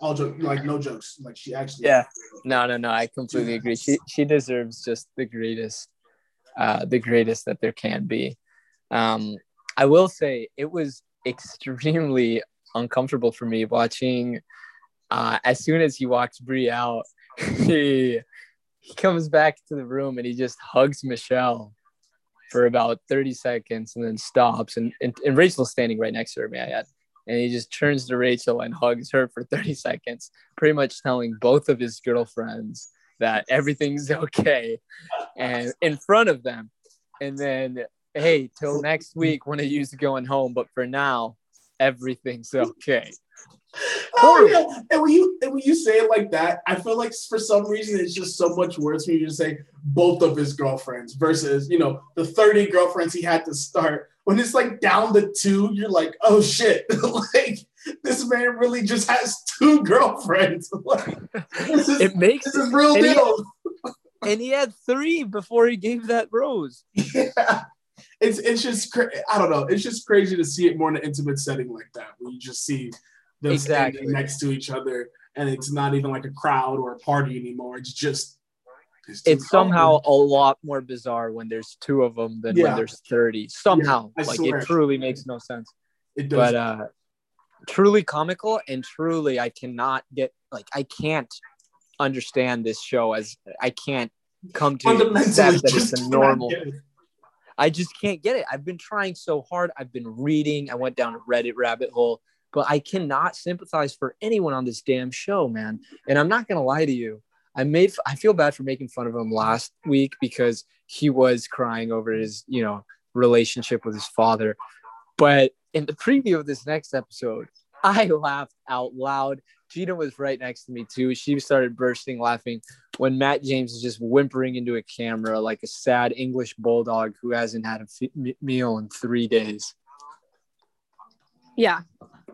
All joke, like no jokes. Like she actually.
Yeah. No, no, no. I completely agree. She she deserves just the greatest, uh, the greatest that there can be. Um, I will say it was extremely uncomfortable for me watching. Uh, as soon as he walks Bri out, he he comes back to the room and he just hugs Michelle for about 30 seconds and then stops. And, and, and Rachel's standing right next to her, may I add. And he just turns to Rachel and hugs her for 30 seconds, pretty much telling both of his girlfriends that everything's okay and in front of them. And then, hey, till next week when I use going home, but for now, everything's okay.
Oh yeah, and when you and when you say it like that, I feel like for some reason it's just so much worse when you just say both of his girlfriends versus you know the thirty girlfriends he had to start. When it's like down to two, you're like, oh shit, like this man really just has two girlfriends. like,
this is, it makes
this is real
and
deal.
He, and he had three before he gave that rose.
Yeah. It's it's just cra- I don't know. It's just crazy to see it more in an intimate setting like that, where you just see them
Exactly.
standing next to each other, and it's not even like a crowd or a party anymore. It's just two
It's somehow a lot more bizarre when there's two of them than
Yeah.
when there's 30. Somehow.
I
like
swear.
it truly makes no sense.
It does.
But uh truly comical and truly I cannot get like I can't understand this show as I can't come to accept that it's a normal. I just can't get it. I've been trying so hard. I've been reading. I went down a Reddit rabbit hole, but I cannot sympathize for anyone on this damn show, man. And I'm not gonna lie to you. I made I feel bad for making fun of him last week because he was crying over his, you know, relationship with his father. But in the preview of this next episode, I laughed out loud. Gina was right next to me too. She started bursting laughing when Matt James is just whimpering into a camera like a sad English bulldog who hasn't had a f- meal in three days.
Yeah.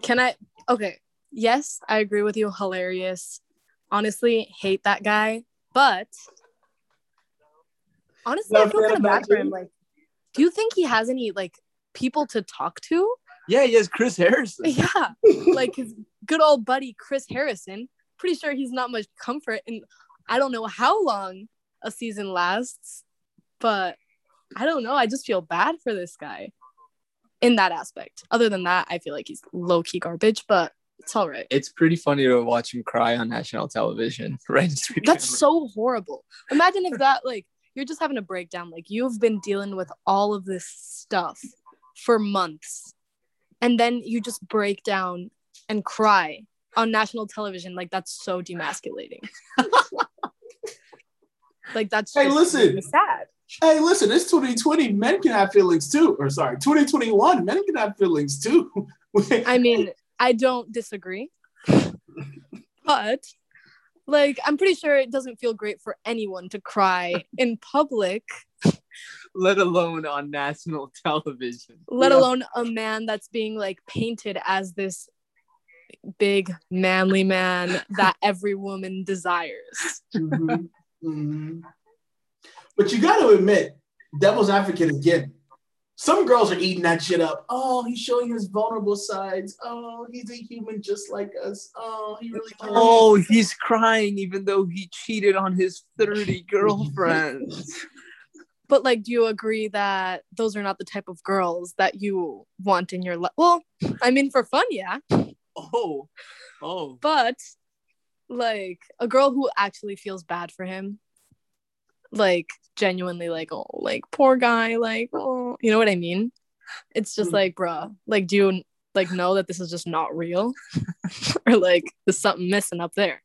Can I? Okay. Yes, I agree with you. Hilarious. Honestly, hate that guy. But honestly, I feel kind of
of
bad for him. Like, do you think he has any like people to talk to?
Yeah, he has Chris Harrison.
Yeah. like his good old buddy Chris Harrison. Pretty sure he's not much comfort, and I don't know how long a season lasts, but I don't know. I just feel bad for this guy in that aspect. Other than that, I feel like he's low key garbage, but it's all right.
It's pretty funny to watch him cry on national television. Right?
That's so horrible. Imagine if that like you're just having a breakdown. Like you've been dealing with all of this stuff for months, and then you just break down and cry on national television. Like that's so demasculating. like that's
Hey, listen.
really sad.
Hey, listen, it's 2020. Men can have feelings too. Or sorry, 2021. Men can have feelings too.
I mean, I don't disagree, but like I'm pretty sure it doesn't feel great for anyone to cry in public
let alone on national television.
let
Yeah.
alone a man that's being like painted as this big manly man that every woman desires.
Mhm, mhm. But you got to admit, devil's advocate again. Some girls are eating that shit up. Oh, he's showing his vulnerable sides. Oh, he's a human just like us. Oh, he really. cares.
Oh, he's crying even though he cheated on his 30 girlfriends.
But like, do you agree that those are not the type of girls that you want in your life? Well, I mean, for fun, yeah.
oh, oh.
But like a girl who actually feels bad for him, like genuinely, like oh, like poor guy, like oh, you know what I mean? It's just
Hmm.
like, bruh, like, do you like know that this is just not real, or like there's something missing up there?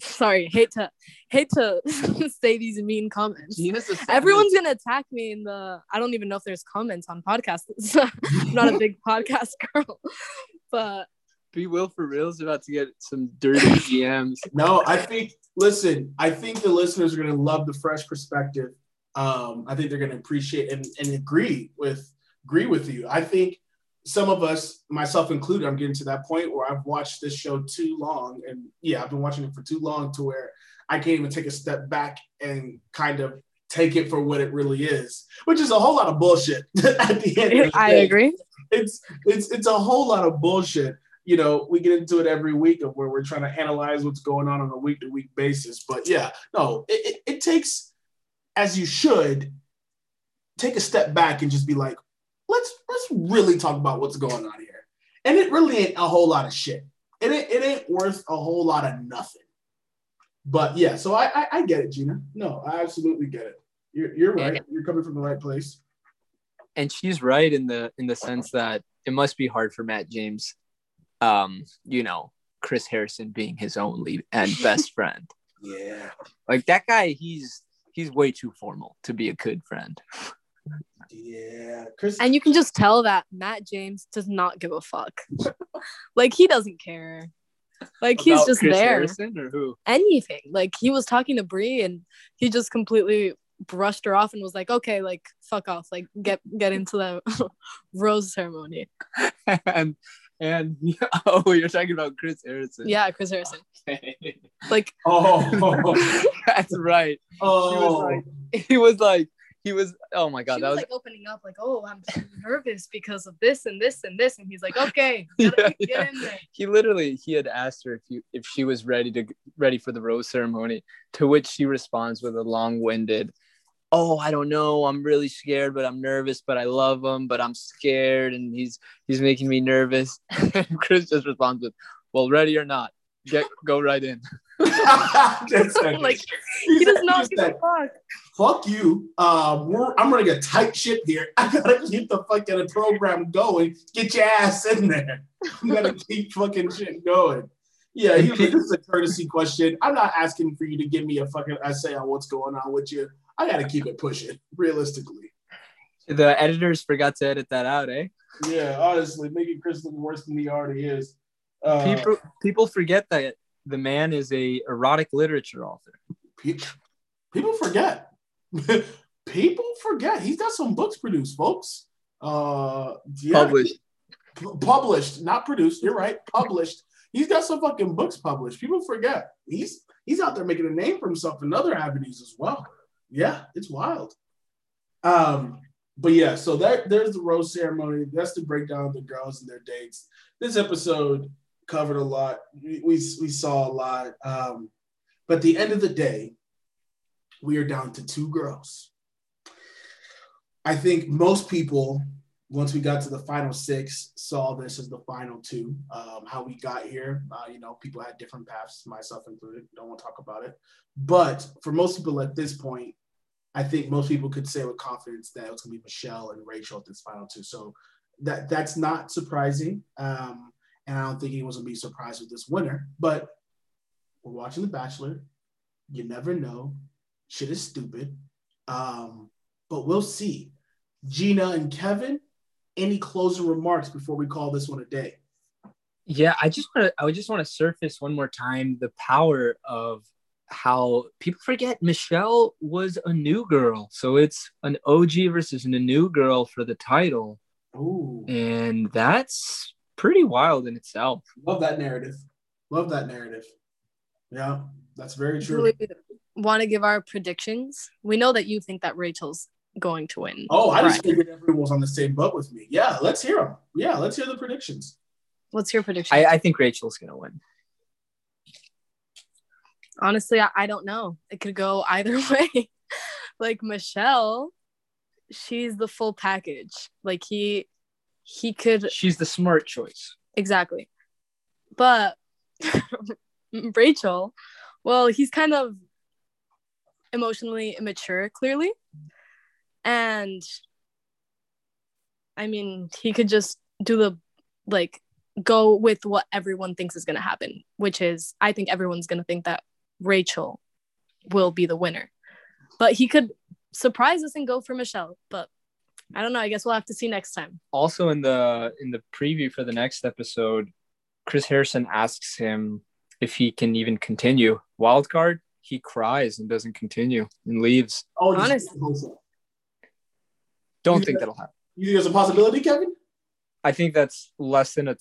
sorry, hate to hate to say these mean comments. Everyone's gonna attack me in the. I don't even know if there's comments on podcasts. I'm not a big podcast girl, but
be Will for reals about to get some dirty DMs.
No, I think. Listen, I think the listeners are gonna love the fresh perspective. Um, I think they're gonna appreciate and, and agree with agree with you. I think some of us, myself included, I'm getting to that point where I've watched this show too long. And yeah, I've been watching it for too long to where I can't even take a step back and kind of take it for what it really is, which is a whole lot of bullshit at the end. The
I agree.
It's it's it's a whole lot of bullshit. You know, we get into it every week of where we're trying to analyze what's going on on a week to week basis. But yeah, no, it, it, it takes, as you should, take a step back and just be like, let's let's really talk about what's going on here. And it really ain't a whole lot of shit. It ain't, it ain't worth a whole lot of nothing. But yeah, so I, I, I get it, Gina. No, I absolutely get it. You're, you're right. You're coming from the right place.
And she's right in the in the sense that it must be hard for Matt James, um, you know, Chris Harrison being his only and best friend.
Yeah.
Like that guy, he's he's way too formal to be a good friend.
Yeah, Chris.
And you can just tell that Matt James does not give a fuck. like he doesn't care. Like he's just Chris there.
Harrison or who?
Anything. Like he was talking to Bri and he just completely brushed her off and was like, "Okay, like fuck off. Like get get into the rose ceremony."
and and oh, you're talking about Chris Harrison.
Yeah, Chris Harrison. Okay. Like
oh,
that's right.
Oh,
he was like, he was like he was oh my god
she
that
was,
was
like opening up like oh i'm nervous because of this and this and this and he's like okay yeah, yeah.
he literally he had asked her if you if she was ready to ready for the rose ceremony to which she responds with a long-winded oh i don't know i'm really scared but i'm nervous but i love him but i'm scared and he's he's making me nervous and chris just responds with well ready or not get go right in
like he does not give a fuck.
Fuck you. Um, I'm running a tight ship here. I gotta keep the fucking program going. Get your ass in there. I'm gonna keep fucking shit going. Yeah, he was like, this is a courtesy question. I'm not asking for you to give me a fucking essay on what's going on with you. I gotta keep it pushing, realistically.
The editors forgot to edit that out, eh?
Yeah, honestly, making Chris look worse than he already is. Uh,
people people forget that the man is a erotic literature author.
People forget. People forget. He's got some books produced, folks. Uh,
yeah. Published.
P- published, not produced. You're right. Published. He's got some fucking books published. People forget. He's he's out there making a name for himself in other avenues as well. Yeah, it's wild. Um, but yeah, so that there's the rose ceremony. That's the breakdown of the girls and their dates. This episode covered a lot. We, we, we saw a lot. Um, but the end of the day, we are down to two girls. I think most people, once we got to the final six, saw this as the final two. Um, how we got here, uh, you know, people had different paths, myself included. Don't want to talk about it. But for most people at this point, I think most people could say with confidence that it was going to be Michelle and Rachel at this final two. So that that's not surprising. Um, and I don't think anyone's gonna be surprised with this winner. But we're watching The Bachelor. You never know. Shit is stupid. Um, but we'll see. Gina and Kevin, any closing remarks before we call this one a day?
Yeah, I just want to I just want to surface one more time the power of how people forget Michelle was a new girl. So it's an OG versus a new girl for the title.
Ooh.
And that's pretty wild in itself.
Love that narrative. Love that narrative. Yeah, that's very true.
Want to give our predictions? We know that you think that Rachel's going to win.
Oh, I just figured everyone was on the same boat with me. Yeah, let's hear them. Yeah, let's hear the predictions.
What's your prediction?
I, I think Rachel's going to win.
Honestly, I, I don't know. It could go either way. like Michelle, she's the full package. Like he he could
she's the smart choice
exactly but rachel well he's kind of emotionally immature clearly and i mean he could just do the like go with what everyone thinks is going to happen which is i think everyone's going to think that Rachel will be the winner. But he could surprise us and go for Michelle. But I don't know. I guess we'll have to see next time.
Also in the in the preview for the next episode, Chris Harrison asks him if he can even continue. Wild card, he cries and doesn't continue and leaves.
Oh,
Honestly.
Don't
Yeah.
think that'll happen.
You think there's a possibility, Kevin?
I think that's less than a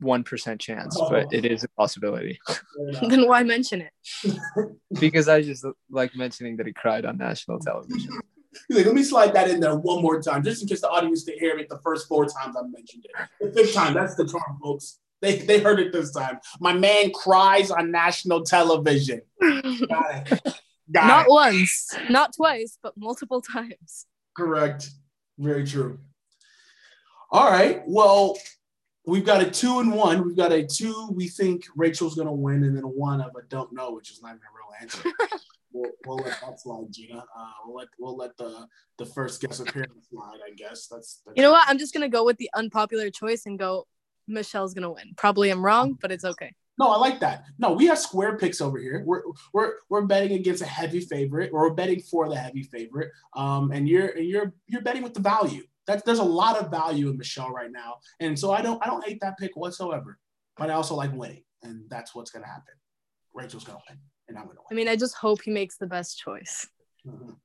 one percent chance, oh. but
Oh.
it is a possibility.
Then why mention it?
because I just like mentioning that he cried on national television.
He's like, let me slide that in there one more time, just in case the audience didn't hear it the first four times I mentioned it. The fifth time, that's the charm, folks. They, they heard it this time. My man cries on national television. Got it. Got
not
it.
once, not twice, but multiple times.
Correct. Very true. All right. Well, we've got a two and one. We've got a two. We think Rachel's gonna win, and then a one of a don't know, which is not even a real answer. we'll, we'll let that slide, Gina. Uh, we'll let we'll let the the first guest appearance slide. I guess that's, that's
You know what? I'm just gonna go with the unpopular choice and go. Michelle's gonna win. Probably I'm wrong, but it's okay.
No, I like that. No, we have square picks over here. We're we're we're betting against a heavy favorite, or we're betting for the heavy favorite. Um, and you're and you're you're betting with the value. That there's a lot of value in Michelle right now, and so I don't I don't hate that pick whatsoever. But I also like winning, and that's what's gonna happen. Rachel's gonna win, and I'm gonna win.
I mean, I just hope he makes the best choice.
win. Mhm.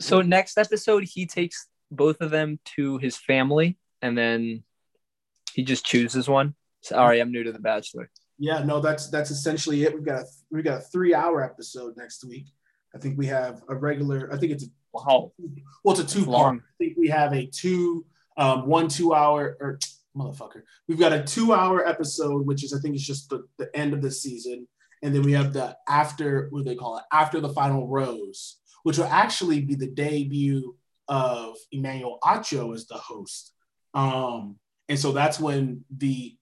So next episode, he takes both of them to his family, and then he just chooses one. Sorry, I'm new to The Bachelor.
Yeah, no, that's that's essentially it. We've got a we've got a three hour episode next week. I think we have a regular. I think it's a
Wow,
well, it's a two part.
Long.
I think we have a two, um, one two hour or motherfucker. We've got a two hour episode, which is I think it's just the, the end of the season, and then we have the after what do they call it after the final rose, which will actually be the debut of Emmanuel Acho as the host. Um, and so that's when the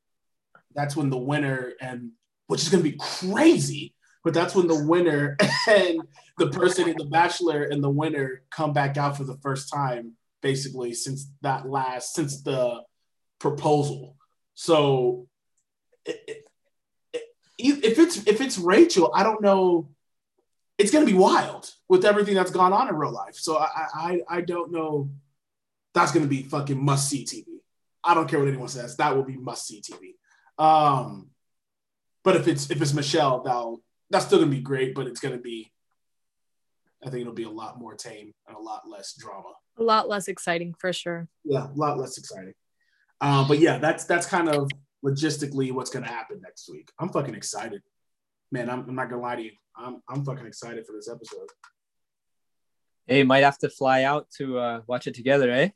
that's when the winner and which is going to be crazy, but that's when the winner and the person in the bachelor and the winner come back out for the first time basically since that last since the proposal. So it, it, it- if it's if it's rachel i don't know. It's going to be wild with everything that's gone on in real life. So i i i don't know. That's going to be fucking must see tv i don't care what anyone says. That will be must see tv um but if it's if it's michelle that'll that's still going to be great but it's going to be I think it'll be a lot more tame and a lot less drama.
A lot less exciting for sure.
Yeah, a lot less exciting. Uh, but yeah, that's that's kind of logistically what's gonna happen next week. I'm fucking excited, man. I'm, I'm not gonna lie to you. I'm I'm fucking excited for this episode.
hey, might have to fly out to uh, watch it together, eh?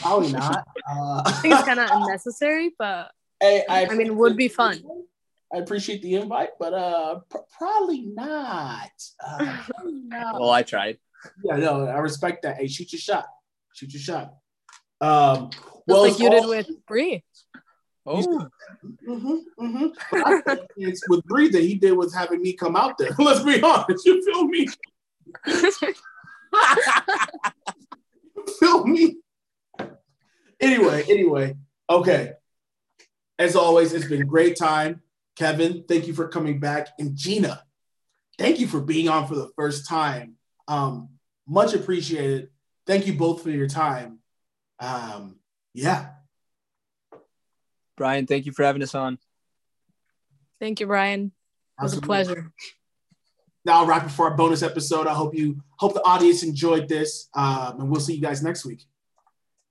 Probably not. Uh,
I think it's kind of unnecessary, but
hey, I,
I mean, it would be fun.
I appreciate the invite, but uh, pr- probably not. Uh, probably not.
Well, I tried.
yeah, no, I respect that. Hey, shoot your shot. Shoot your shot. Um,
just
well,
like
it's
you did with Bri.
Oh,
Mm-hmm, mm-hmm. But I think it's with breathing, he did was having me come out there. Let's be honest. You feel me? feel me? Anyway, anyway, okay. As always, it's been a great time. Kevin, thank you for coming back. And Gina, thank you for being on for the first time. Um, much appreciated. Thank you both for your time. Um, yeah.
Brian, thank you for having us on.
Thank you, Brian. It was a pleasure.
Now, I'll wrap it for our bonus episode. I hope you hope the audience enjoyed this. Um, and we'll see you guys next week.